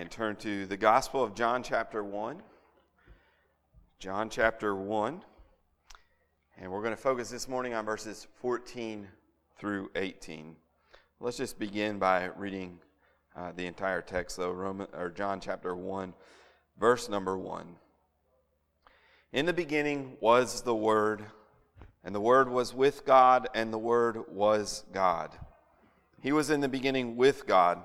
and turn to the Gospel of John, chapter 1. John, chapter 1. And we're going to focus this morning on verses 14 through 18. Let's just begin by reading uh, the entire text, though, Roman, or John chapter 1, verse number 1. In the beginning was the Word, and the Word was with God, and the Word was God. He was in the beginning with God.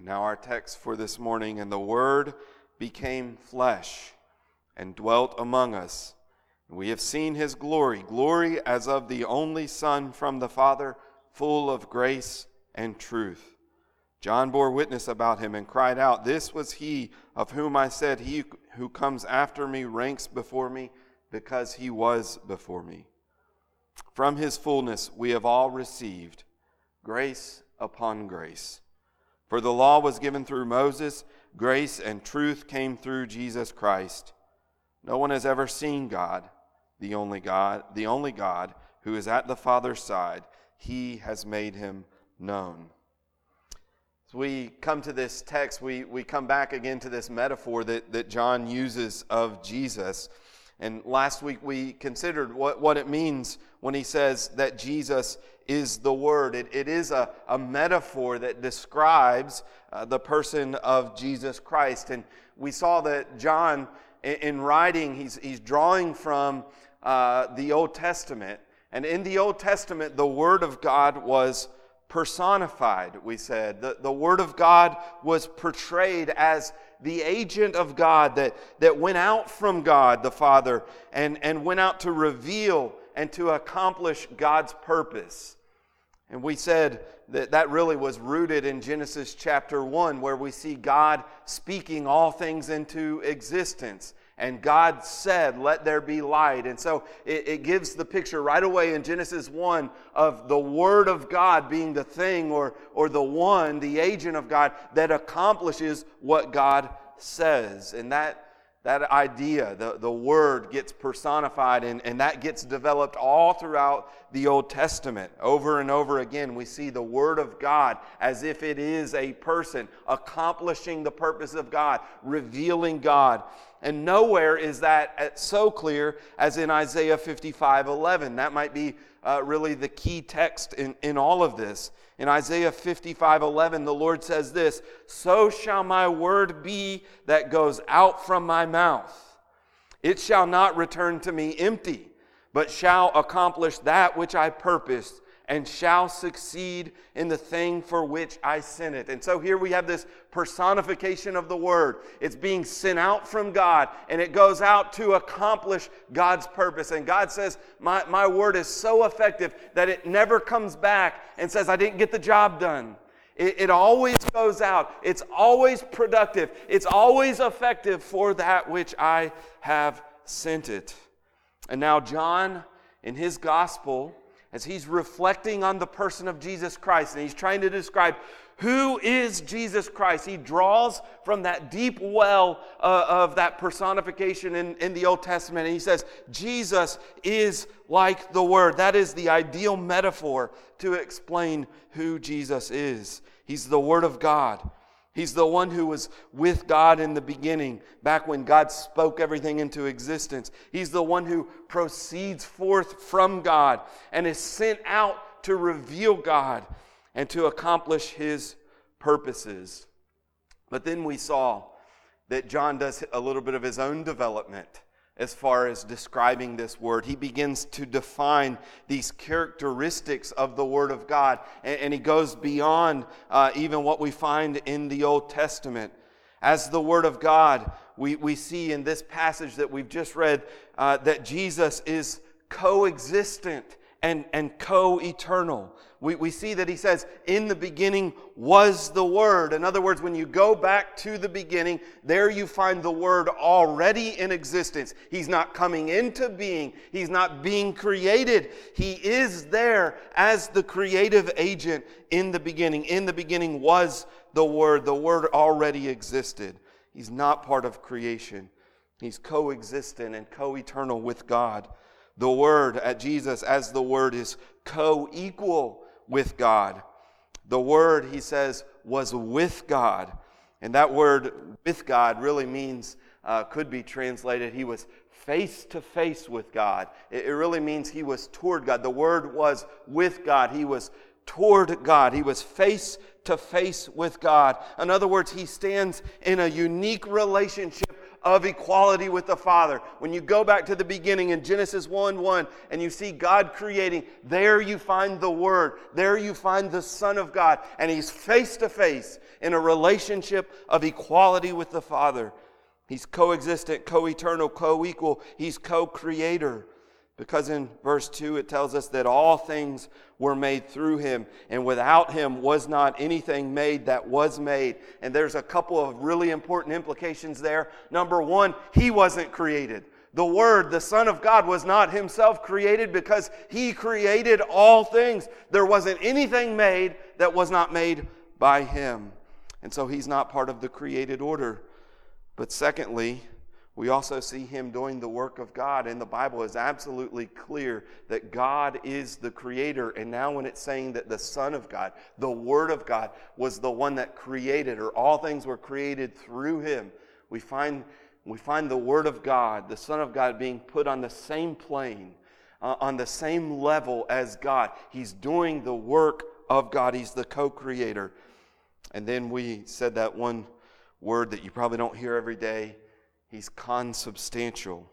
And now, our text for this morning and the Word became flesh and dwelt among us. We have seen his glory, glory as of the only Son from the Father, full of grace and truth. John bore witness about him and cried out, This was he of whom I said, He who comes after me ranks before me, because he was before me. From his fullness we have all received grace upon grace. For the law was given through Moses, grace and truth came through Jesus Christ. No one has ever seen God, the only God, the only God who is at the Father's side. He has made him known. As we come to this text, we, we come back again to this metaphor that, that John uses of Jesus. And last week we considered what, what it means when he says that Jesus is the Word. It, it is a, a metaphor that describes uh, the person of Jesus Christ. And we saw that John, in, in writing, he's, he's drawing from uh, the Old Testament. And in the Old Testament, the Word of God was personified, we said. The, the Word of God was portrayed as the agent of God that, that went out from God the Father and, and went out to reveal and to accomplish God's purpose. And we said that that really was rooted in Genesis chapter 1, where we see God speaking all things into existence. And God said, Let there be light. And so it, it, gives the picture right away in Genesis 1 of the Word of God being the thing or, or the one, the agent of God that accomplishes what God says. And that, that idea, the, the Word gets personified and, and that gets developed all throughout the Old Testament. Over and over again, we see the Word of God as if it is a person accomplishing the purpose of God, revealing God. And nowhere is that so clear as in Isaiah 55 11. That might be uh, really the key text in, in all of this. In Isaiah 55 11, the Lord says this So shall my word be that goes out from my mouth. It shall not return to me empty, but shall accomplish that which I purposed and shall succeed in the thing for which I sent it. And so here we have this personification of the word. It's being sent out from God and it goes out to accomplish God's purpose. And God says, My, my word is so effective that it never comes back and says, I didn't get the job done. It, it always goes out, it's always productive, it's always effective for that which I have sent it. And now, John, in his gospel, as he's reflecting on the person of Jesus Christ and he's trying to describe who is Jesus Christ. He draws from that deep well uh, of that personification in, in the Old Testament and he says, Jesus is like the Word. That is the ideal metaphor to explain who Jesus is. He's the Word of God. He's the one who was with God in the beginning, back when God spoke everything into existence. He's the one who proceeds forth from God and is sent out to reveal God and to accomplish his purposes. But then we saw that John does a little bit of his own development as far as describing this word. He begins to define these characteristics of the Word of God, and, and he goes beyond uh, even what we find in the Old Testament. As the Word of God, we, we see in this passage that we've just read uh, that Jesus is coexistent and, and co eternal. We, we see that he says, In the beginning was the Word. In other words, when you go back to the beginning, there you find the Word already in existence. He's not coming into being, he's not being created. He is there as the creative agent in the beginning. In the beginning was the Word, the Word already existed. He's not part of creation, he's coexistent and co eternal with God. The Word at Jesus, as the Word, is co equal with God. The Word, he says, was with God. And that word with God really means, uh, could be translated, he was face to face with God. It, it really means he was toward God. The Word was with God. He was toward God. He was face to face with God. In other words, he stands in a unique relationship of equality with the Father. When you go back to the beginning in Genesis 1 1 and you see God creating, there you find the Word. There you find the Son of God. And He's face to face in a relationship of equality with the Father. He's coexistent, co eternal, co equal. He's co creator. Because in verse 2 it tells us that all things were made through him, and without him was not anything made that was made. And there's a couple of really important implications there. Number one, he wasn't created. The Word, the Son of God, was not himself created because he created all things. There wasn't anything made that was not made by him. And so he's not part of the created order. But secondly, we also see him doing the work of God, and the Bible is absolutely clear that God is the creator. And now, when it's saying that the Son of God, the Word of God, was the one that created, or all things were created through him, we find, we find the Word of God, the Son of God, being put on the same plane, uh, on the same level as God. He's doing the work of God, He's the co creator. And then we said that one word that you probably don't hear every day He's consubstantial.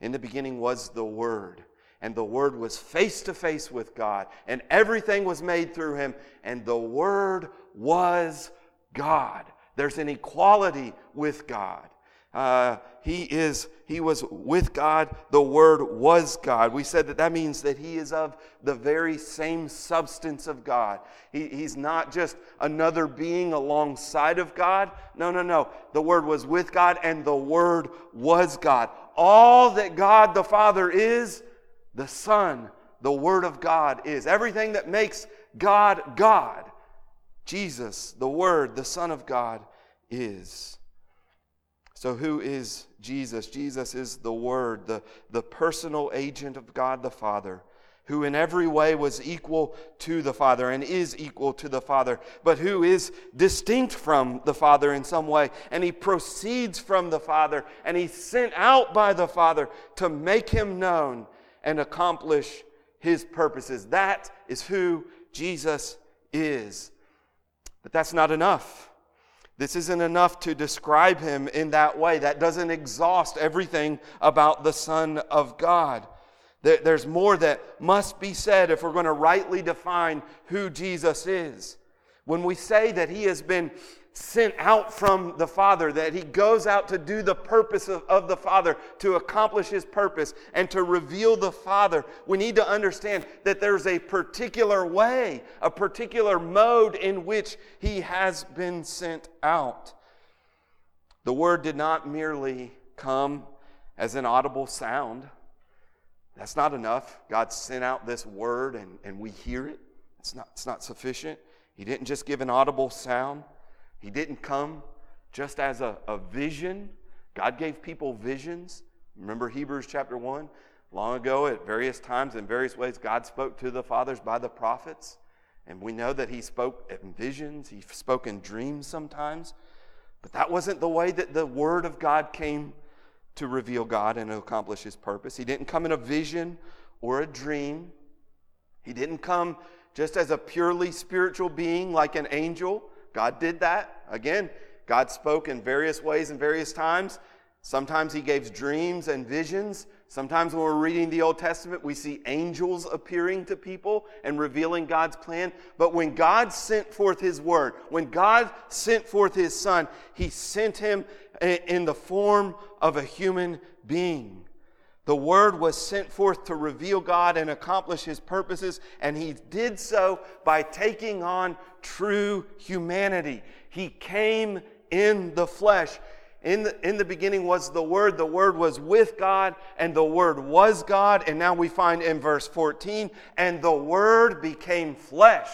In the beginning was the Word, and the Word was face to face with God, and everything was made through Him, and the Word was God. There's an equality with God. Uh, he is he was with god. The word was god. We said that that means that he is of the very same substance of god. He, he's not just another being alongside of god. No no no. The word was with god and the word was god. All that god the father is the son the word of god is. Everything that makes god god jesus the word the son of god is so, who is Jesus? Jesus is the Word, the, the personal agent of God the Father, who in every way was equal to the Father and is equal to the Father, but who is distinct from the Father in some way. And he proceeds from the Father, and he's sent out by the Father to make him known and accomplish his purposes. That is who Jesus is. But that's not enough. This isn't enough to describe him in that way. That doesn't exhaust everything about the Son of God. There's more that must be said if we're going to rightly define who Jesus is. When we say that he has been sent out from the Father, that he goes out to do the purpose of, of, the Father, to accomplish his purpose, and to reveal the Father, we need to understand that there's a particular way, a particular mode in which he has been sent out. The Word did not merely come as an audible sound. That's not enough. God sent out this Word and, and we hear it. It's not, it's not sufficient. He didn't just give an audible sound. He didn't come just as a, a vision. God gave people visions. Remember Hebrews chapter 1? Long ago, at various times, in various ways, God spoke to the fathers by the prophets. And we know that He spoke in visions, He spoke in dreams sometimes. But that wasn't the way that the Word of God came to reveal God and accomplish His purpose. He didn't come in a vision or a dream. He didn't come just as a purely spiritual being like an angel. God did that. Again, God spoke in various ways and various times. Sometimes he gave dreams and visions. Sometimes when we're reading the Old Testament, we see angels appearing to people and revealing God's plan. But when God sent forth his word, when God sent forth his son, he sent him in the form of a human being. The word was sent forth to reveal God and accomplish his purposes, and he did so by taking on true humanity. He came in the flesh. In the, in the beginning was the Word, the Word was with God, and the Word was God. And now we find in verse 14, and the Word became flesh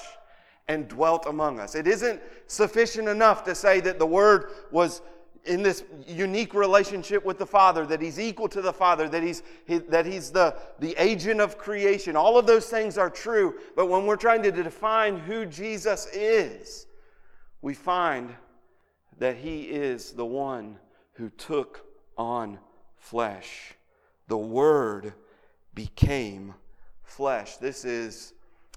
and dwelt among us. It isn't sufficient enough to say that the Word was in this unique relationship with the Father, that He's equal to the Father, that He's, he, that he's the, the agent of creation. All of those things are true, but when we're trying to define who Jesus is, we find that he is the one who took on flesh. The Word became flesh. This is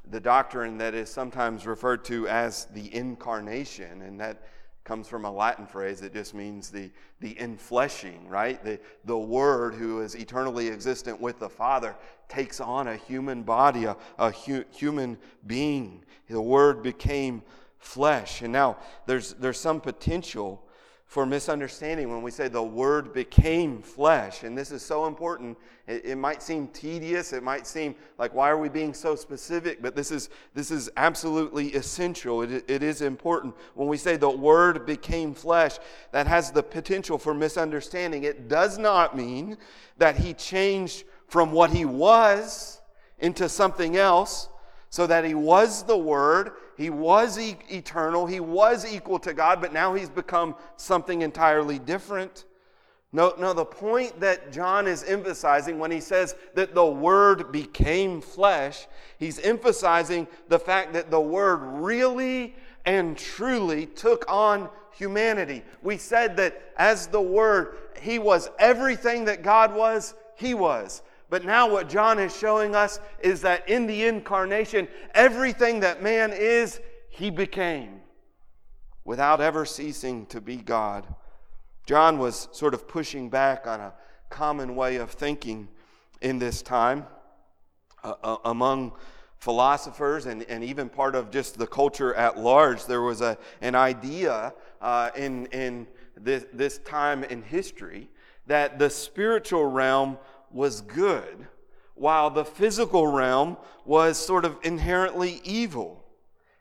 the doctrine that is sometimes referred to as the incarnation, and that comes from a Latin phrase that just means the, the infleshing, right? The, the Word who is eternally existent with the Father takes on a human body, a, a hu- human being. The Word became flesh. And now there's, there's some potential for misunderstanding when we say the Word became flesh. And this is so important. It, it, might seem tedious. It might seem like, why are we being so specific? But this is, this is absolutely essential. It, it is important. When we say the Word became flesh, that has the potential for misunderstanding. It does not mean that He changed from what He was into something else so that He was the Word he was e- eternal, he was equal to God, but now he's become something entirely different. No, no, the point that John is emphasizing when he says that the Word became flesh, he's emphasizing the fact that the Word really and truly took on humanity. We said that as the Word, he was everything that God was, he was. But now, what John is showing us is that in the incarnation, everything that man is, he became without ever ceasing to be God. John was sort of pushing back on a common way of thinking in this time uh, uh, among philosophers and, and even part of just the culture at large. There was a, an idea uh, in, in this, this time in history that the spiritual realm was good, while the physical realm was sort of inherently evil.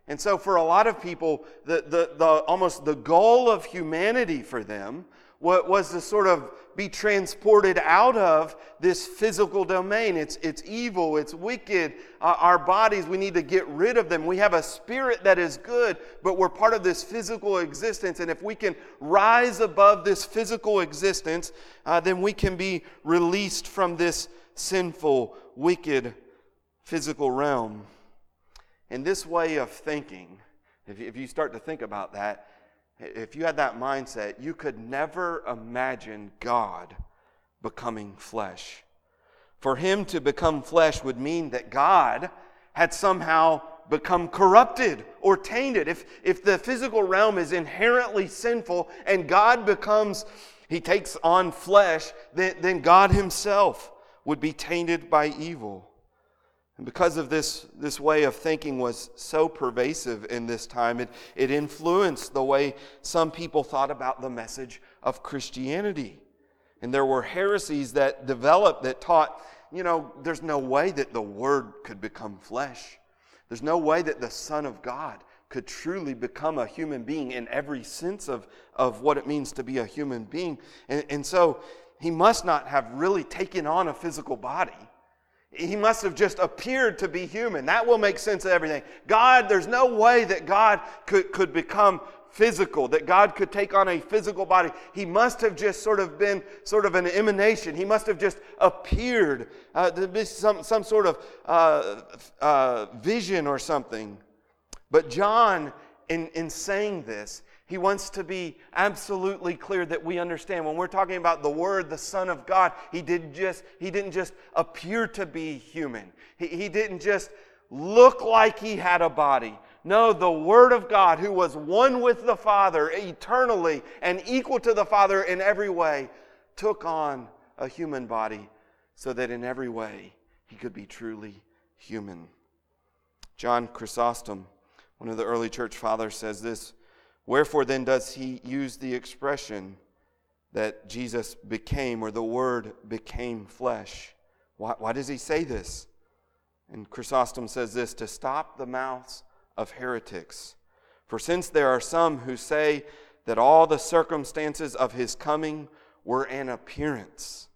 And so, for a lot of people, the, the, the, almost the goal of humanity for them was to sort of be transported out of this physical domain. It's, it's evil, it's wicked. Uh, our bodies, we need to get rid of them. We have a spirit that is good, but we're part of this physical existence. And if we can rise above this physical existence, uh, then we can be released from this sinful, wicked physical realm. And this way of thinking, if you start to think about that, if you had that mindset, you could never imagine God becoming flesh. For him to become flesh would mean that God had somehow become corrupted or tainted. If, if the physical realm is inherently sinful and God becomes, he takes on flesh, then, then God himself would be tainted by evil. And because of this, this way of thinking was so pervasive in this time, it, it influenced the way some people thought about the message of Christianity. And there were heresies that developed that taught, you know, there's no way that the Word could become flesh. There's no way that the Son of God could truly become a human being in every sense of, of what it means to be a human being. And, and so he must not have really taken on a physical body he must have just appeared to be human. That will make sense of everything. God, there's no way that God could, could become physical, that God could take on a physical body. He must have just sort of been sort of an emanation. He must have just appeared uh, to be some, some sort of uh, uh, vision or something. But John, in, in saying this, he wants to be absolutely clear that we understand when we're talking about the Word, the Son of God, he, did just, he didn't just appear to be human. He, he didn't just look like he had a body. No, the Word of God, who was one with the Father eternally and equal to the Father in every way, took on a human body so that in every way he could be truly human. John Chrysostom, one of the early church fathers, says this Wherefore then does he use the expression that Jesus became, or the Word became flesh? Why, why does he say this? And Chrysostom says this to stop the mouths of heretics. For since there are some who say that all the circumstances of his coming were an appearance,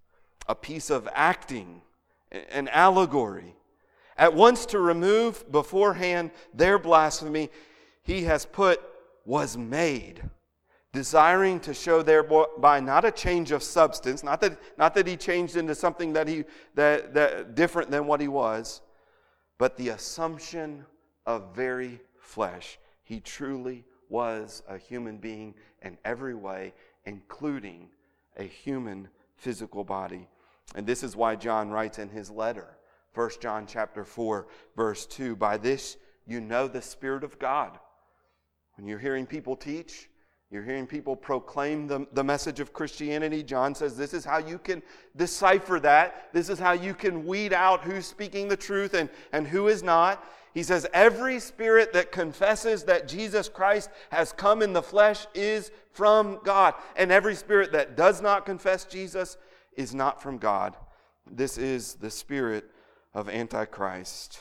a piece of acting, an allegory, at once to remove beforehand their blasphemy, he has put was made, desiring to show thereby not a change of substance, not that, not that he changed into something that he that, that different than what he was, but the assumption of very flesh. He truly was a human being in every way, including a human physical body. And this is why John writes in his letter, 1 John chapter 4, verse 2, by this you know the Spirit of God. When you're hearing people teach, you're hearing people proclaim the, the message of Christianity. John says this is how you can decipher that. This is how you can weed out who's speaking the truth and, and who is not. He says, Every spirit that confesses that Jesus Christ has come in the flesh is from God. And every spirit that does not confess Jesus is not from God. This is the spirit of Antichrist.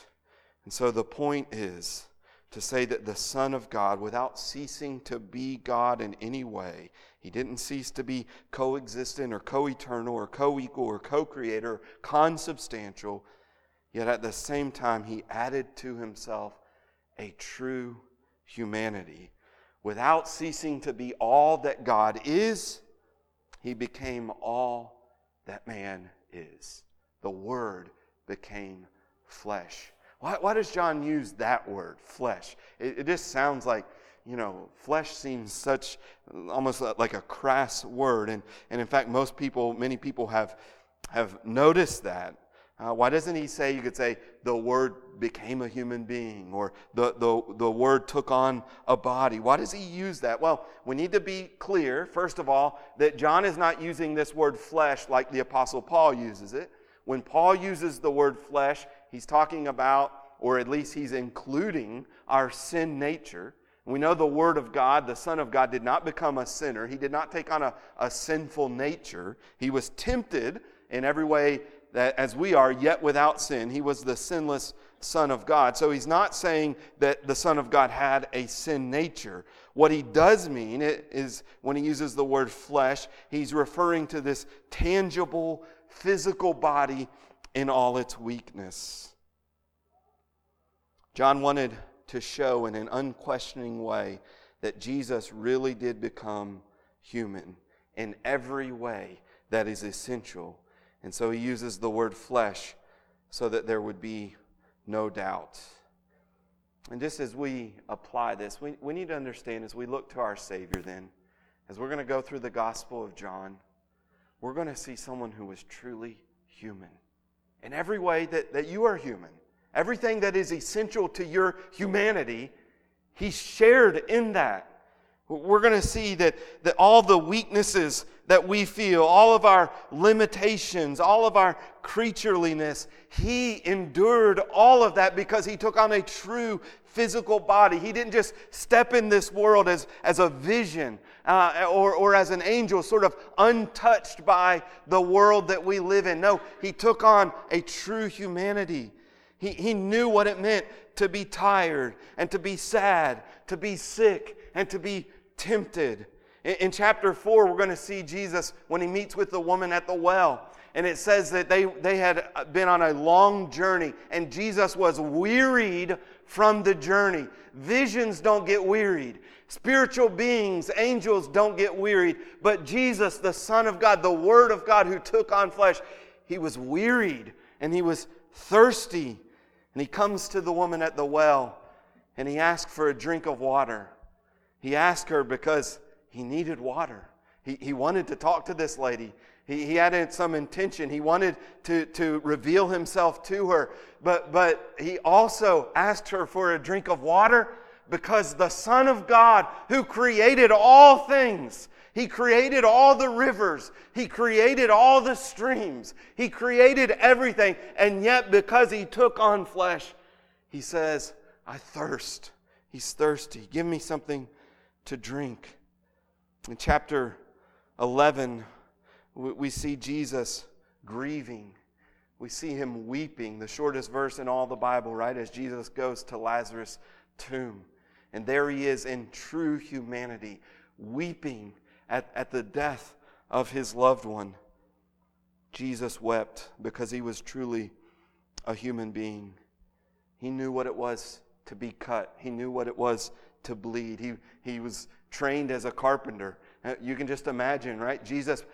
And so the point is to say that the Son of God, without ceasing to be God in any way, he didn't cease to be coexistent or co eternal or co equal or co creator, consubstantial, yet at the same time, he added to himself a true humanity. Without ceasing to be all that God is, he became all that man is. The Word became flesh. Why, why does John use that word, flesh? It, it just sounds like, you know, flesh seems such almost like a crass word. And, and in fact, most people, many people have, have noticed that. Uh, why doesn't he say, you could say, the word became a human being or the, the, the word took on a body? Why does he use that? Well, we need to be clear, first of all, that John is not using this word flesh like the Apostle Paul uses it. When Paul uses the word flesh, he's talking about, or at least he's including, our sin nature. We know the Word of God, the Son of God, did not become a sinner. He did not take on a, a sinful nature. He was tempted in every way that as we are, yet without sin. He was the sinless Son of God. So he's not saying that the Son of God had a sin nature. What he does mean is when he uses the word flesh, he's referring to this tangible physical body in all its weakness. John wanted to show in an unquestioning way that Jesus really did become human in every way that is essential. And so he uses the word flesh so that there would be no doubt. And just as we apply this, we, we need to understand as we look to our Savior, then, as we're going to go through the Gospel of John, we're going to see someone who was truly human in every way that, that you are human. Everything that is essential to your humanity, he shared in that. We're going to see that, that all the weaknesses that we feel, all of our limitations, all of our creatureliness, he endured all of that because he took on a true physical body. He didn't just step in this world as, as a vision uh, or, or as an angel, sort of untouched by the world that we live in. No, he took on a true humanity. He, he knew what it meant to be tired and to be sad, to be sick and to be tempted. In, in chapter 4, we're going to see Jesus when he meets with the woman at the well. And it says that they, they had been on a long journey, and Jesus was wearied from the journey. Visions don't get wearied. Spiritual beings, angels don't get wearied. But Jesus, the Son of God, the Word of God who took on flesh, he was wearied and he was thirsty. And he comes to the woman at the well and he asks for a drink of water. He asked her because he needed water. He, he wanted to talk to this lady. He, he had some intention. He wanted to, to reveal himself to her. But, but he also asked her for a drink of water because the Son of God, who created all things, he, created all the rivers. He created all the streams. He created everything. And yet, because he took on flesh, he says, I thirst. He's thirsty. Give me something to drink. In chapter 11, we see Jesus grieving. We see him weeping, the shortest verse in all the Bible, right? As Jesus goes to Lazarus' tomb. And there he is in true humanity, weeping at, at the death of his loved one. Jesus wept because he was truly a human being. He knew what it was to be cut, he knew what it was to bleed. He, he was trained as a carpenter. You can just imagine, right? Jesus,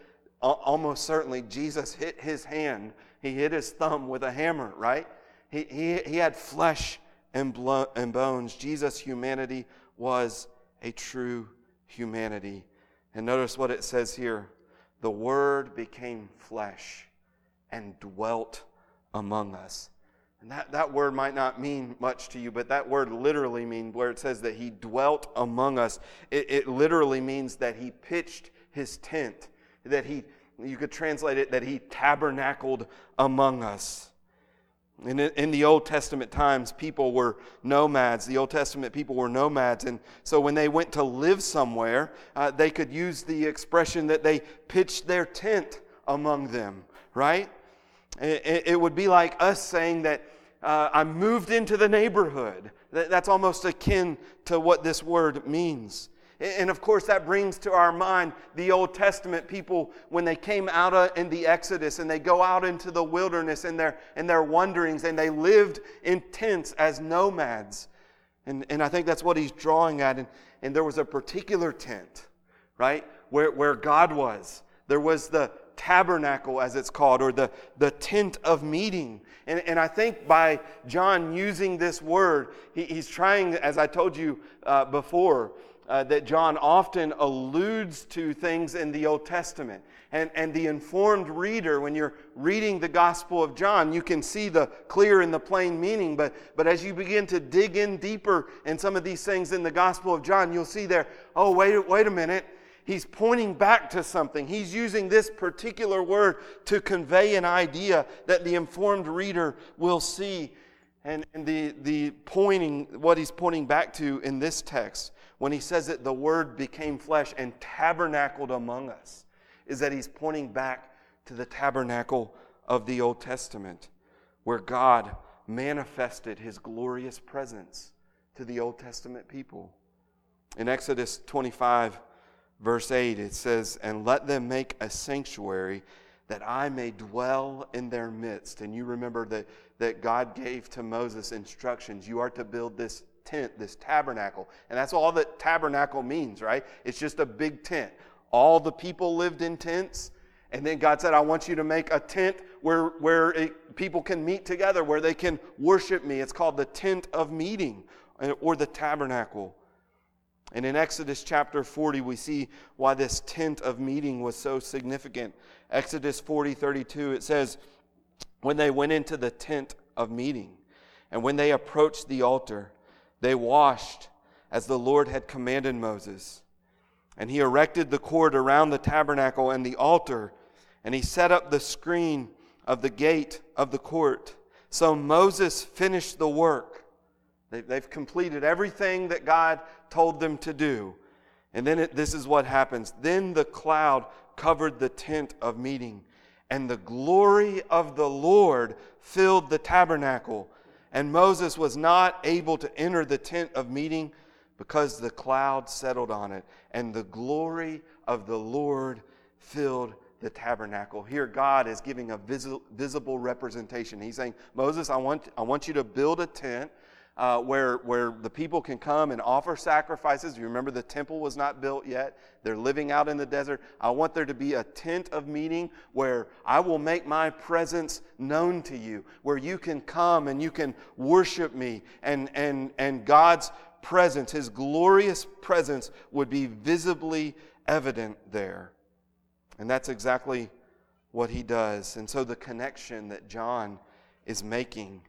almost certainly, Jesus hit his hand, he hit his thumb with a hammer, right? He, he, he had flesh and, blood, and bones. Jesus' humanity was a true humanity. And notice what it says here the Word became flesh and dwelt among us. And that, that word might not mean much to you, but that word literally means where it says that he dwelt among us. It, it literally means that he pitched his tent, that he, you could translate it, that he tabernacled among us. In, in the Old Testament times, people were nomads. The Old Testament people were nomads. And so when they went to live somewhere, uh, they could use the expression that they pitched their tent among them, right? It, it would be like us saying that uh, I moved into the neighborhood. That, that's almost akin to what this word means. And of course, that brings to our mind the Old Testament people when they came out of, in the Exodus and they go out into the wilderness and their, and their wanderings and they lived in tents as nomads. And, and I think that's what he's drawing at. And, and there was a particular tent, right, where, where God was. There was the tabernacle, as it's called, or the, the tent of meeting. And, and I think by John using this word, he, he's trying, as I told you uh, before, uh, that John often alludes to things in the Old Testament. And, and the informed reader, when you're reading the Gospel of John, you can see the clear and the plain meaning. But, but as you begin to dig in deeper in some of these things in the Gospel of John, you'll see there, oh, wait, wait a minute. He's pointing back to something. He's using this particular word to convey an idea that the informed reader will see. And, and the, the pointing, what he's pointing back to in this text when he says that the Word became flesh and tabernacled among us, is that he's pointing back to the tabernacle of the Old Testament, where God manifested his glorious presence to the Old Testament people. In Exodus 25, verse 8, it says, And let them make a sanctuary that I may dwell in their midst. And you remember that, that God gave to Moses instructions. You are to build this tent, this tabernacle. And that's all that tabernacle means, right? It's just a big tent. All the people lived in tents. And then God said, I want you to make a tent where, where it, people can meet together, where they can worship me. It's called the tent of meeting or the tabernacle. And in Exodus chapter 40, we see why this tent of meeting was so significant. Exodus 40 32, it says, When they went into the tent of meeting, and when they approached the altar, they washed as the Lord had commanded Moses. And he erected the court around the tabernacle and the altar, and he set up the screen of the gate of the court. So Moses finished the work. They've completed everything that God told them to do. And then it, this is what happens. Then the cloud covered the tent of meeting, and the glory of the Lord filled the tabernacle. And Moses was not able to enter the tent of meeting because the cloud settled on it, and the glory of the Lord filled the tabernacle. Here, God is giving a visible representation. He's saying, Moses, I want, I want you to build a tent uh, where, where the people can come and offer sacrifices. You remember the temple was not built yet. They're living out in the desert. I want there to be a tent of meeting where I will make my presence known to you, where you can come and you can worship me. And, and, and God's presence, His glorious presence, would be visibly evident there. And that's exactly what He does. And so the connection that John is making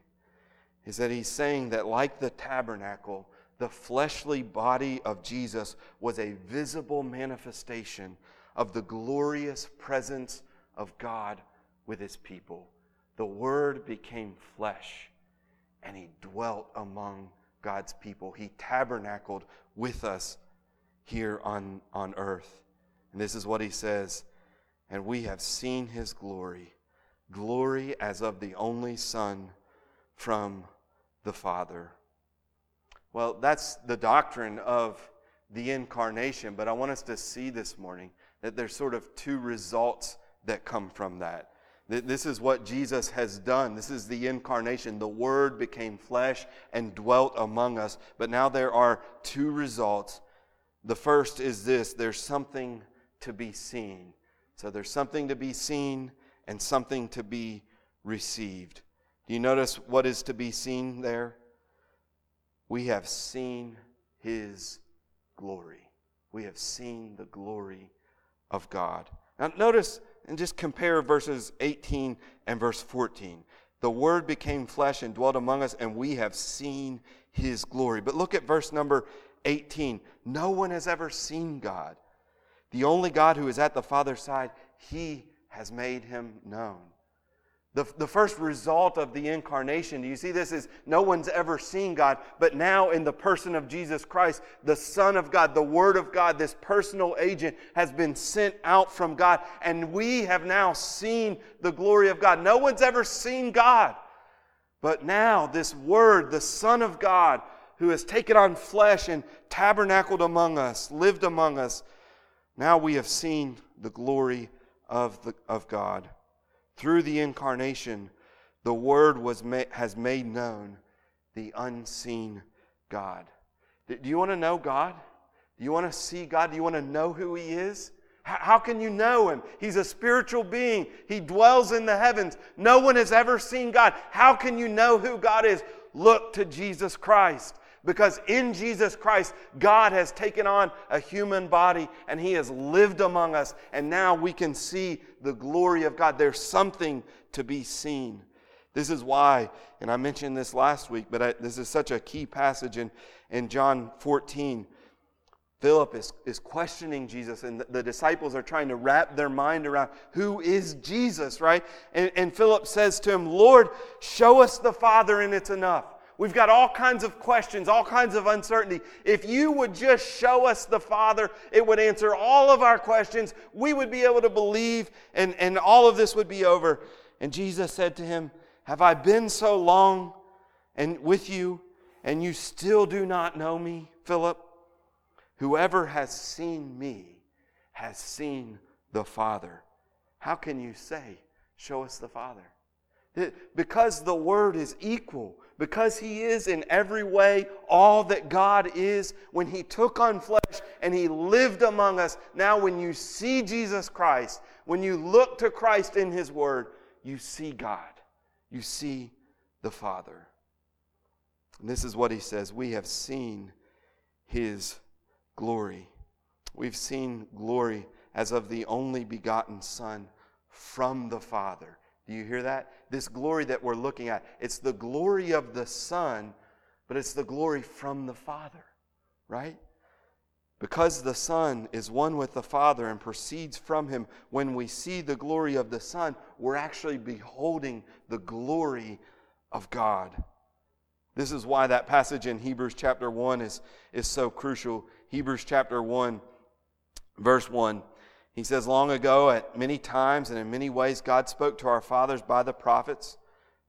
is that he's saying that, like the tabernacle, the fleshly body of Jesus was a visible manifestation of the glorious presence of God with his people. The Word became flesh and he dwelt among God's people. He tabernacled with us here on, on earth. And this is what he says And we have seen his glory, glory as of the only Son from the Father. Well, that's the doctrine of the incarnation, but I want us to see this morning that there's sort of two results that come from that. This is what Jesus has done. This is the incarnation. The Word became flesh and dwelt among us. But now there are two results. The first is this there's something to be seen. So there's something to be seen and something to be received. Do you notice what is to be seen there? We have seen His glory. We have seen the glory of God. Now, notice and just compare verses 18 and verse 14. The Word became flesh and dwelt among us, and we have seen His glory. But look at verse number 18. No one has ever seen God. The only God who is at the Father's side, He has made Him known. The, the first result of the incarnation, do you see this? Is no one's ever seen God, but now in the person of Jesus Christ, the Son of God, the Word of God, this personal agent has been sent out from God, and we have now seen the glory of God. No one's ever seen God, but now this Word, the Son of God, who has taken on flesh and tabernacled among us, lived among us, now we have seen the glory of, the, of God. Through the incarnation, the Word was ma- has made known the unseen God. Do you want to know God? Do you want to see God? Do you want to know who He is? How can you know him? He's a spiritual being. He dwells in the heavens. No one has ever seen God. How can you know who God is? Look to Jesus Christ. Because in Jesus Christ, God has taken on a human body and He has lived among us. And now we can see the glory of God. There's something to be seen. This is why, and I mentioned this last week, but I, this is such a key passage in, in John 14. Philip is, is questioning Jesus, and the, the, disciples are trying to wrap their mind around who is Jesus, right? And, and Philip says to him, Lord, show us the Father, and it's enough. We've got all kinds of questions, all kinds of uncertainty. If you would just show us the Father, it would answer all of our questions. We would be able to believe, and, and all of this would be over. And Jesus said to him, Have I been so long and with you, and you still do not know me, Philip? Whoever has seen me has seen the Father. How can you say, Show us the Father? Because the Word is equal because he is in every way all that God is, when he took on flesh and he lived among us, now when you see Jesus Christ, when you look to Christ in his word, you see God. You see the Father. And this is what he says We have seen his glory. We've seen glory as of the only begotten Son from the Father. Do you hear that? This glory that we're looking at, it's the glory of the Son, but it's the glory from the Father, right? Because the Son is one with the Father and proceeds from Him, when we see the glory of the Son, we're actually beholding the glory of God. This is why that passage in Hebrews chapter 1 is, is so crucial. Hebrews chapter 1, verse 1. He says, Long ago, at many times and in many ways, God spoke to our fathers by the prophets,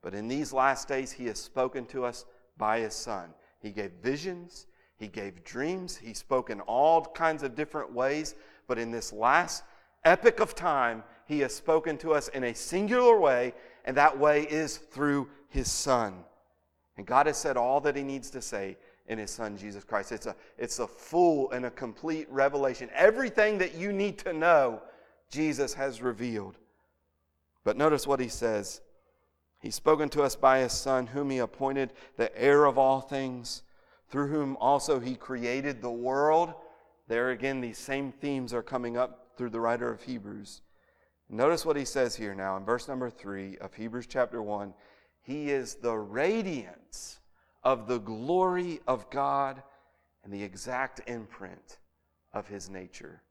but in these last days, He has spoken to us by His Son. He gave visions, He gave dreams, He spoke in all kinds of different ways, but in this last epoch of time, He has spoken to us in a singular way, and that way is through His Son. And God has said all that He needs to say in his son Jesus Christ. It's a, it's a full and a complete revelation. Everything that you need to know, Jesus has revealed. But notice what he says. He's spoken to us by his son, whom he appointed the heir of all things, through whom also he created the world. There again, these same themes are coming up through the writer of Hebrews. Notice what he says here now in verse number three of Hebrews chapter one. He is the radiance of the glory of God and the exact imprint of his nature.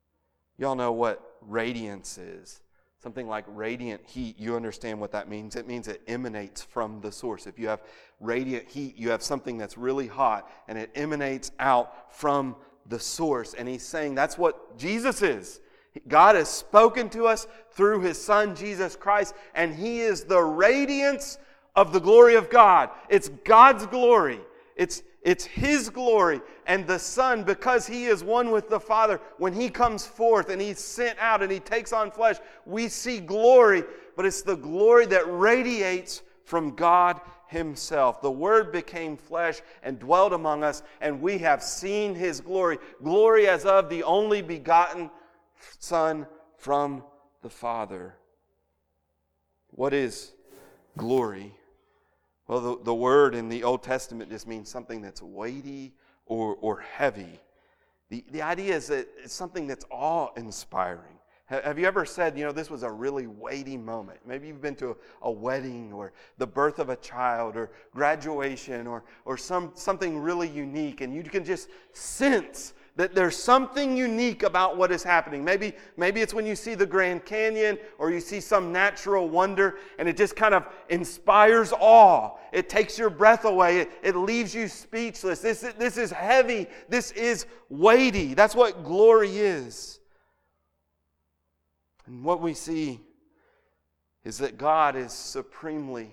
Y'all know what radiance is. Something like radiant heat, you understand what that means. It means it emanates from the source. If you have radiant heat, you have something that's really hot and it emanates out from the source. And he's saying that's what Jesus is. God has spoken to us through his son, Jesus Christ, and he is the radiance of the glory of God. It's God's glory. It's, it's His glory. And the Son, because He is one with the Father, when He comes forth and He's sent out and He takes on flesh, we see glory, but it's the glory that radiates from God Himself. The Word became flesh and dwelt among us, and we have seen His glory glory as of the only begotten Son from the Father. What is glory? Well, the, the word in the Old Testament just means something that's weighty or, or heavy. The, the idea is that it's something that's awe inspiring. Have you ever said, you know, this was a really weighty moment? Maybe you've been to a, a, wedding or the birth of a child or graduation or, or some, something really unique, and you can just sense that there's something unique about what is happening. Maybe, maybe it's when you see the Grand Canyon or you see some natural wonder and it just kind of inspires awe. It takes your breath away, it, it leaves you speechless. This, this is heavy, this is weighty. That's what glory is. And what we see is that God is supremely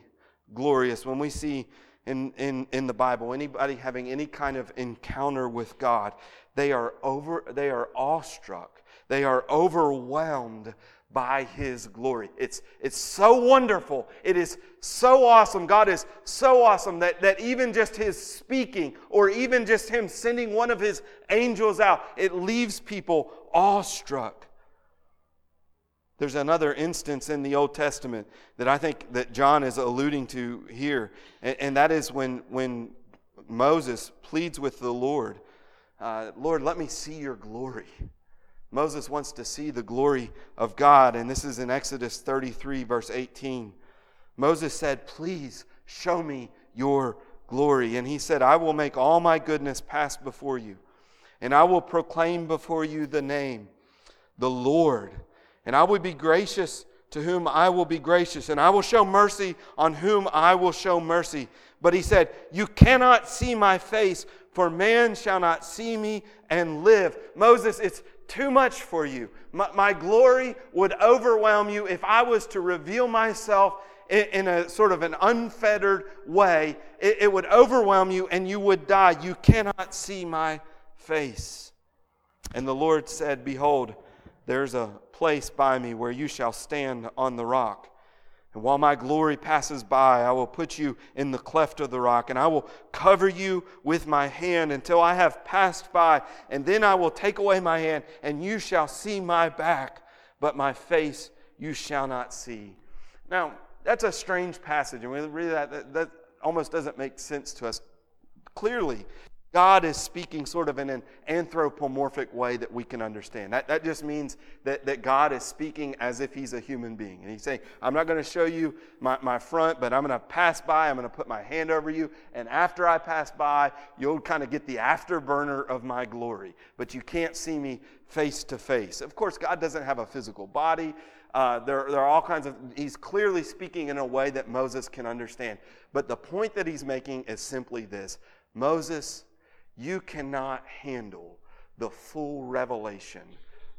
glorious. When we see in, in, in the Bible, anybody having any kind of encounter with God, they are over, they are awestruck. They are overwhelmed by his glory. It's, it's so wonderful. It is so awesome. God is so awesome that, that even just his speaking or even just him sending one of his angels out, it leaves people awestruck. There's another instance in the Old Testament that I think that John is alluding to here, and, and that is when, when Moses pleads with the Lord uh, Lord, let me see your glory. Moses wants to see the glory of God, and this is in Exodus 33, verse 18. Moses said, Please show me your glory. And he said, I will make all my goodness pass before you, and I will proclaim before you the name, the Lord. And I will be gracious to whom I will be gracious, and I will show mercy on whom I will show mercy. But he said, You cannot see my face, for man shall not see me and live. Moses, it's too much for you. My, my glory would overwhelm you if I was to reveal myself in, in a sort of an unfettered way. It, it would overwhelm you and you would die. You cannot see my face. And the Lord said, Behold, there's a place by me where you shall stand on the rock. And while my glory passes by, I will put you in the cleft of the rock, and I will cover you with my hand until I have passed by. And then I will take away my hand, and you shall see my back, but my face you shall not see. Now, that's a strange passage, and we read that, that, that almost doesn't make sense to us. Clearly, God is speaking sort of in an anthropomorphic way that we can understand. That, that just means that, that God is speaking as if he's a human being. And he's saying, I'm not going to show you my, my front, but I'm going to pass by, I'm going to put my hand over you, and after I pass by, you'll kind of get the afterburner of my glory. But you can't see me face to face. Of course, God doesn't have a physical body. Uh, there, there are all kinds of, he's clearly speaking in a way that Moses can understand. But the point that he's making is simply this Moses, you cannot handle the full revelation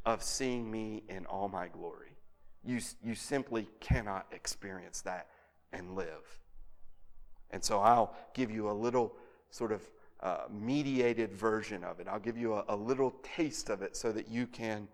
of seeing me in all my glory. You, you simply cannot experience that and live. And so I'll give you a little sort of uh, mediated version of it. I'll give you a, a little taste of it so that you can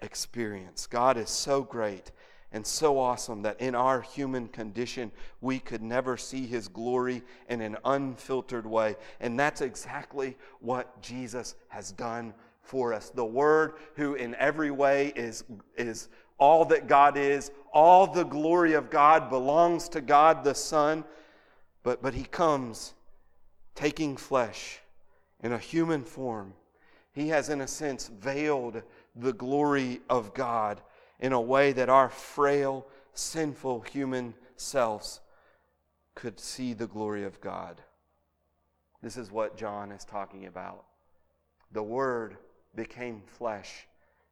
experience. God is so great and so awesome that in our human condition, we could never see his glory in an unfiltered way. And that's exactly what Jesus has done for us. The Word, who in every way is, is all that God is, all the glory of God belongs to God the Son, but, but he comes taking flesh in a human form. He has, in a sense, veiled the glory of God in a way that our frail, sinful human selves could see the glory of God. This is what John is talking about the Word became flesh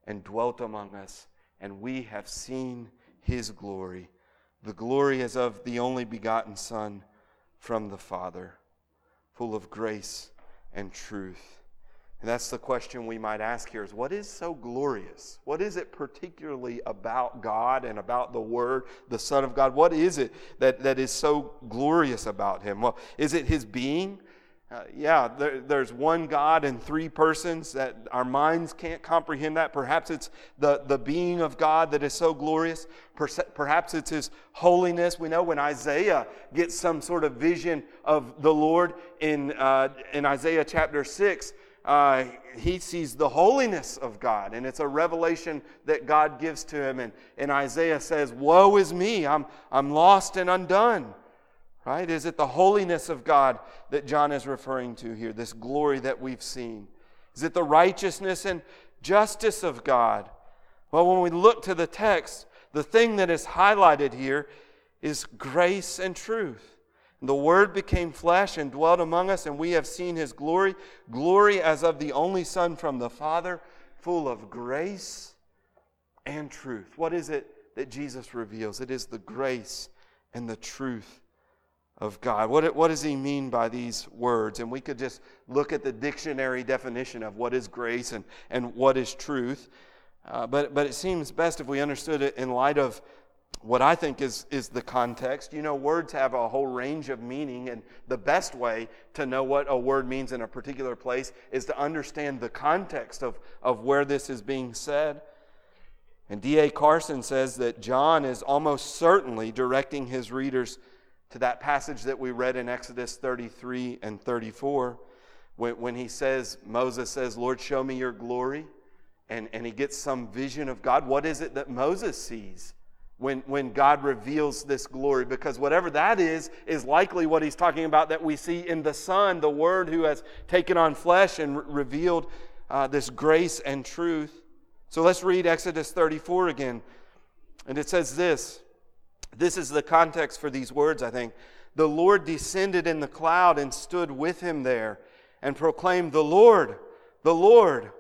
and dwelt among us, and we have seen his glory. The glory as of the only begotten Son from the Father, full of grace and truth. And that's the question we might ask here is what is so glorious? What is it particularly about God and about the Word, the Son of God? What is it that, that is so glorious about Him? Well, is it His being? Uh, yeah, there, there's one God and three persons that our minds can't comprehend that. Perhaps it's the, the being of God that is so glorious. Perhaps it's His holiness. We know when Isaiah gets some sort of vision of the Lord in, uh, in Isaiah chapter 6, uh, he sees the holiness of God, and it's a revelation that God gives to him. And, and Isaiah says, Woe is me, I'm, I'm lost and undone. Right? Is it the holiness of God that John is referring to here, this glory that we've seen? Is it the righteousness and justice of God? Well, when we look to the text, the thing that is highlighted here is grace and truth. The Word became flesh and dwelt among us, and we have seen His glory glory as of the only Son from the Father, full of grace and truth. What is it that Jesus reveals? It is the grace and the truth of God. What, what does He mean by these words? And we could just look at the dictionary definition of what is grace and, and what is truth. Uh, but, but it seems best if we understood it in light of what I think is, is the context. You know, words have a whole range of meaning, and the best way to know what a word means in a particular place is to understand the context of, of where this is being said. And D.A. Carson says that John is almost certainly directing his readers to that passage that we read in Exodus 33 and 34, when, when he says, Moses says, Lord, show me your glory. And, and he gets some vision of God. What is it that Moses sees? When, when God reveals this glory, because whatever that is, is likely what he's talking about that we see in the Son, the Word who has taken on flesh and re- revealed uh, this grace and truth. So let's read Exodus 34 again. And it says this this is the context for these words, I think. The Lord descended in the cloud and stood with him there and proclaimed, The Lord, the Lord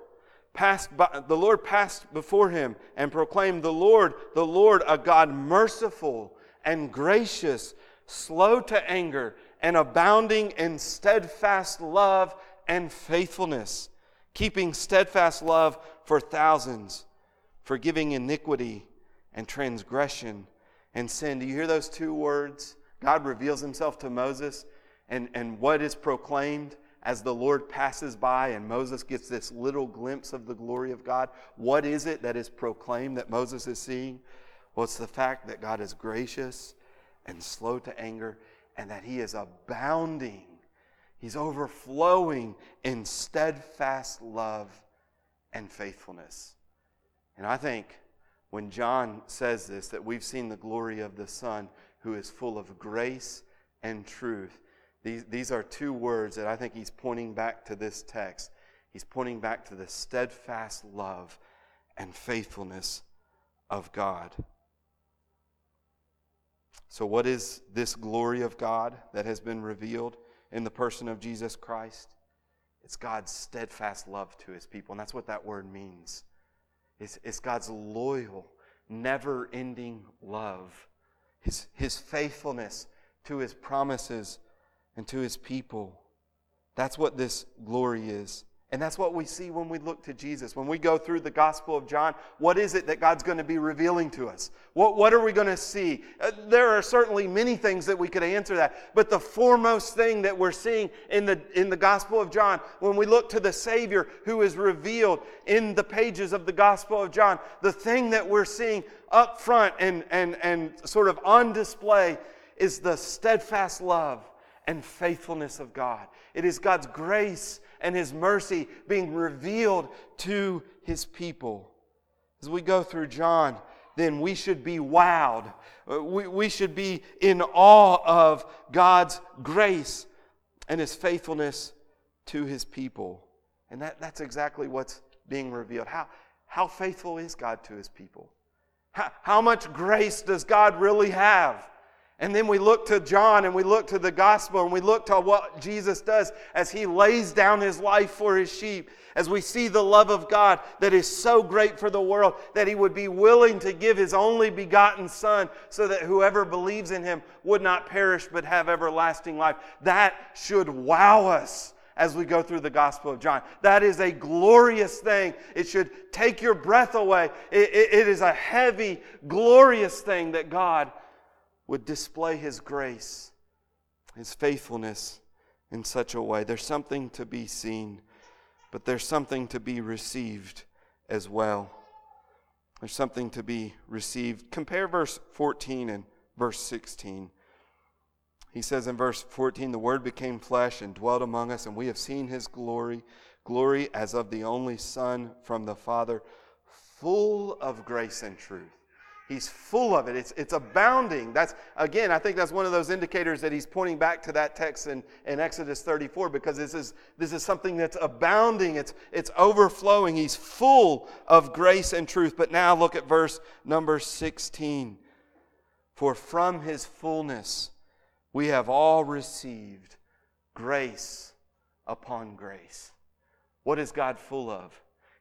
passed by, the Lord passed before him and proclaimed, The Lord, the Lord, a God merciful and gracious, slow to anger, and abounding in steadfast love and faithfulness, keeping steadfast love for thousands, forgiving iniquity and transgression and sin. Do you hear those two words? God reveals himself to Moses, and, and what is proclaimed as the Lord passes by and Moses gets this little glimpse of the glory of God, what is it that is proclaimed that Moses is seeing? Well, it's the fact that God is gracious and slow to anger and that he is abounding. He's overflowing in steadfast love and faithfulness. And I think when John says this, that we've seen the glory of the Son who is full of grace and truth, these, these are two words that I think he's pointing back to this text. He's pointing back to the steadfast love and faithfulness of God. So, what is this glory of God that has been revealed in the person of Jesus Christ? It's God's steadfast love to his people. And that's what that word means. It's, it's God's loyal, never ending love, his, his faithfulness to his promises and to his people. That's what this glory is. And that's what we see when we look to Jesus. When we go through the Gospel of John, what is it that God's going to be revealing to us? What, what are we going to see? Uh, there are certainly many things that we could answer that. But the foremost thing that we're seeing in the, in the Gospel of John, when we look to the Savior who is revealed in the pages of the Gospel of John, the thing that we're seeing up front and, and, and sort of on display is the steadfast love and faithfulness of God. It is God's grace and His mercy being revealed to His people. As we go through John, then we should be wowed. Uh, we, we should be in awe of God's grace and His faithfulness to His people. And that, that's exactly what's being revealed. How, how faithful is God to His people? How, how much grace does God really have? And then we look to John and we look to the gospel and we look to what Jesus does as he lays down his life for his sheep. As we see the love of God that is so great for the world that he would be willing to give his only begotten Son so that whoever believes in him would not perish but have everlasting life. That should wow us as we go through the Gospel of John. That is a glorious thing. It should take your breath away. it, it, it is a heavy, glorious thing that God would display His grace, His faithfulness in such a way. There's something to be seen, but there's something to be received as well. There's something to be received. Compare verse 14 and verse 16. He says in verse 14, The Word became flesh and dwelt among us, and we have seen His glory, glory as of the only Son from the Father, full of grace and truth. He's full of it. It's, it's abounding. That's, again, I think that's one of those indicators that he's pointing back to that text in, in Exodus 34 because this is, this is something that's abounding. It's, it's overflowing. He's full of grace and truth. But now look at verse number 16. For from his fullness we have all received grace upon grace. What is God full of?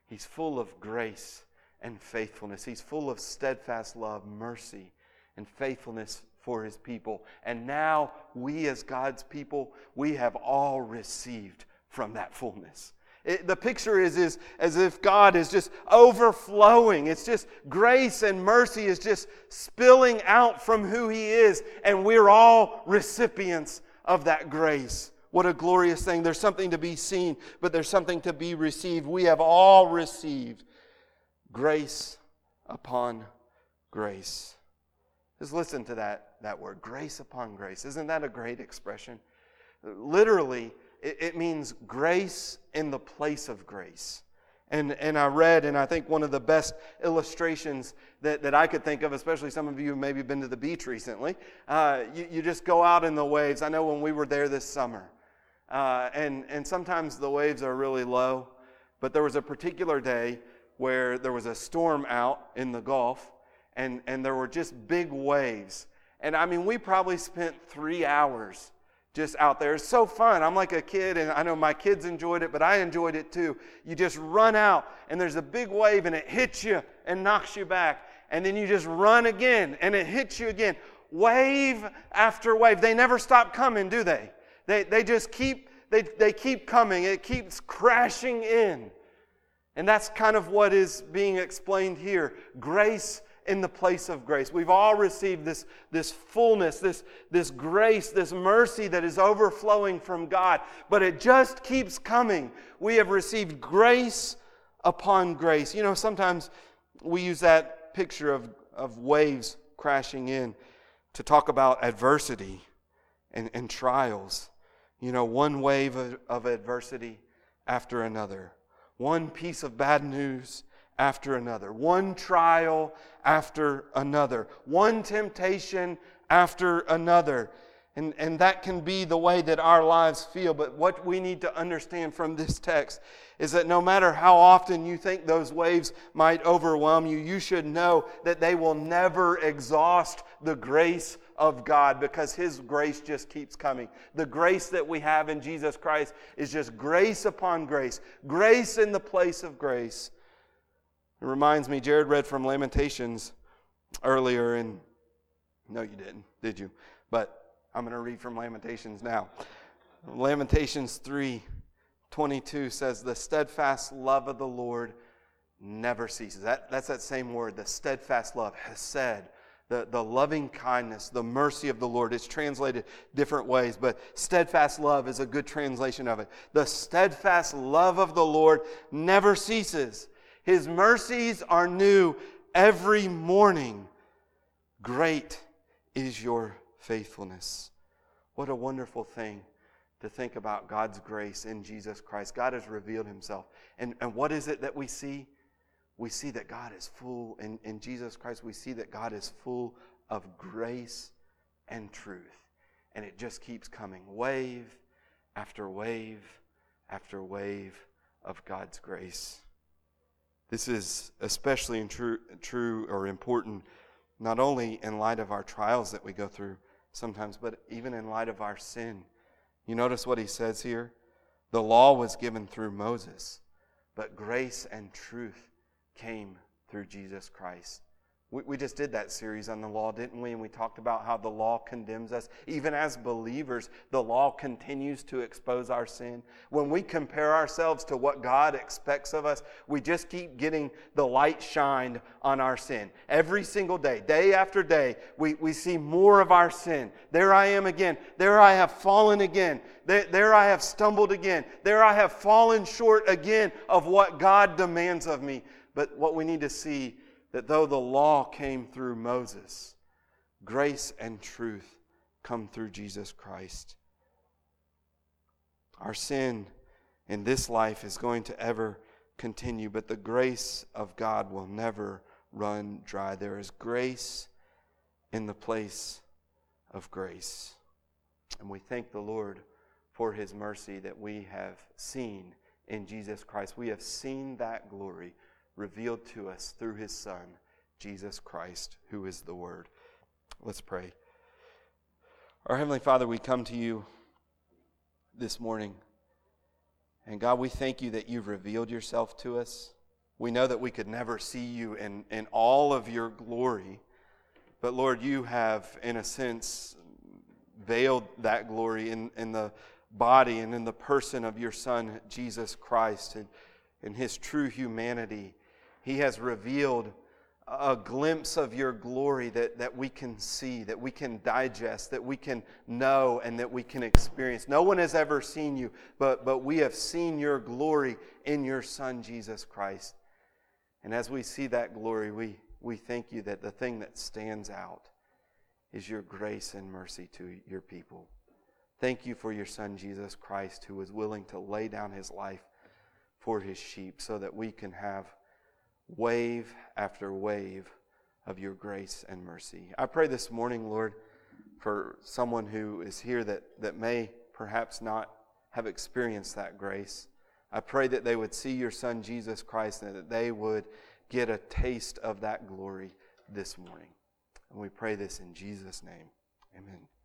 He's full of grace and faithfulness. He's full of steadfast love, mercy, and faithfulness for his people. And now we, as God's people, we have all received from that fullness. It, the picture is, is as if God is just overflowing. It's just grace and mercy is just spilling out from who He is, and we're all recipients of that grace. What a glorious thing. There's something to be seen, but there's something to be received. We have all received grace upon grace. Just listen to that, that word grace upon grace. Isn't that a great expression? Literally, it, it means grace in the place of grace. And, and I read, and I think one of the best illustrations that, that I could think of, especially some of you maybe been to the beach recently, uh, you, you just go out in the waves. I know when we were there this summer, uh, and, and sometimes the waves are really low, but there was a particular day where there was a storm out in the Gulf, and, and there were just big waves. And I mean, we probably spent three hours just out there. It's so fun. I'm like a kid, and I know my kids enjoyed it, but I enjoyed it too. You just run out, and there's a big wave, and it hits you and knocks you back. And then you just run again, and it hits you again. Wave after wave. They never stop coming, do they? They, they just keep, they, they keep coming. It keeps crashing in. And that's kind of what is being explained here. Grace in the place of grace. We've all received this, this fullness, this, this grace, this mercy that is overflowing from God, but it just keeps coming. We have received grace upon grace. You know, sometimes we use that picture of, of waves crashing in to talk about adversity and, and trials. You know, one wave of, of adversity after another one piece of bad news after another, one trial after another, one temptation after another. And, and that can be the way that our lives feel. But what we need to understand from this text is that no matter how often you think those waves might overwhelm you, you should know that they will never exhaust the grace of God because His grace just keeps coming. The grace that we have in Jesus Christ is just grace upon grace, grace in the place of grace. It reminds me, Jared read from Lamentations earlier, and no, you didn't, did you? But I'm going to read from Lamentations now. Lamentations 3 22 says, The steadfast love of the Lord never ceases. That, that's that same word, the steadfast love, hesed the, the loving kindness, the mercy of the Lord. It's translated different ways, but steadfast love is a good translation of it. The steadfast love of the Lord never ceases. His mercies are new every morning. Great is your faithfulness. What a wonderful thing to think about God's grace in Jesus Christ. God has revealed himself. And, and what is it that we see? We see that God is full, in, in Jesus Christ, we see that God is full of grace and truth. And it just keeps coming wave after wave after wave of God's grace. This is especially true, true or important not only in light of our trials that we go through sometimes, but even in light of our sin. You notice what he says here? The law was given through Moses, but grace and truth came through Jesus Christ. We, we just did that series on the law, didn't we? And we talked about how the law condemns us. Even as believers, the law continues to expose our sin. When we compare ourselves to what God expects of us, we just keep getting the light shined on our sin. Every single day, day after day, we, we see more of our sin. There I am again. There I have fallen again. There, there I have stumbled again. There I have fallen short again of what God demands of me. But what we need to see that though the law came through Moses, grace and truth come through Jesus Christ. Our sin in this life is going to ever continue, but the grace of God will never run dry. There is grace in the place of grace. And we thank the Lord for his mercy that we have seen in Jesus Christ. We have seen that glory revealed to us through his Son, Jesus Christ, who is the Word. Let's pray. Our Heavenly Father, we come to you this morning. And God, we thank you that you've revealed yourself to us. We know that we could never see you in, in all of your glory. But Lord, you have, in a sense, veiled that glory in, in the body and in the person of your Son, Jesus Christ, and in his true humanity. He has revealed a glimpse of your glory that, that we can see, that we can digest, that we can know, and that we can experience. No one has ever seen you, but, but we have seen your glory in your Son, Jesus Christ. And as we see that glory, we, we thank you that the thing that stands out is your grace and mercy to your people. Thank you for your Son, Jesus Christ, who was willing to lay down his life for his sheep so that we can have wave after wave of your grace and mercy. I pray this morning, Lord, for someone who is here that, that may perhaps not have experienced that grace. I pray that they would see your Son, Jesus Christ, and that they would get a taste of that glory this morning. And we pray this in Jesus' name. Amen.